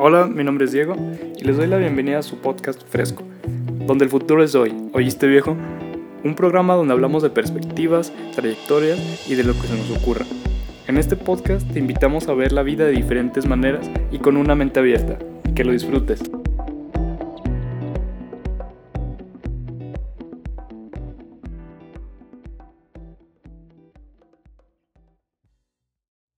Hola, mi nombre es Diego y les doy la bienvenida a su podcast Fresco, donde el futuro es hoy. ¿Oíste viejo? Un programa donde hablamos de perspectivas, trayectorias y de lo que se nos ocurra. En este podcast te invitamos a ver la vida de diferentes maneras y con una mente abierta. Que lo disfrutes.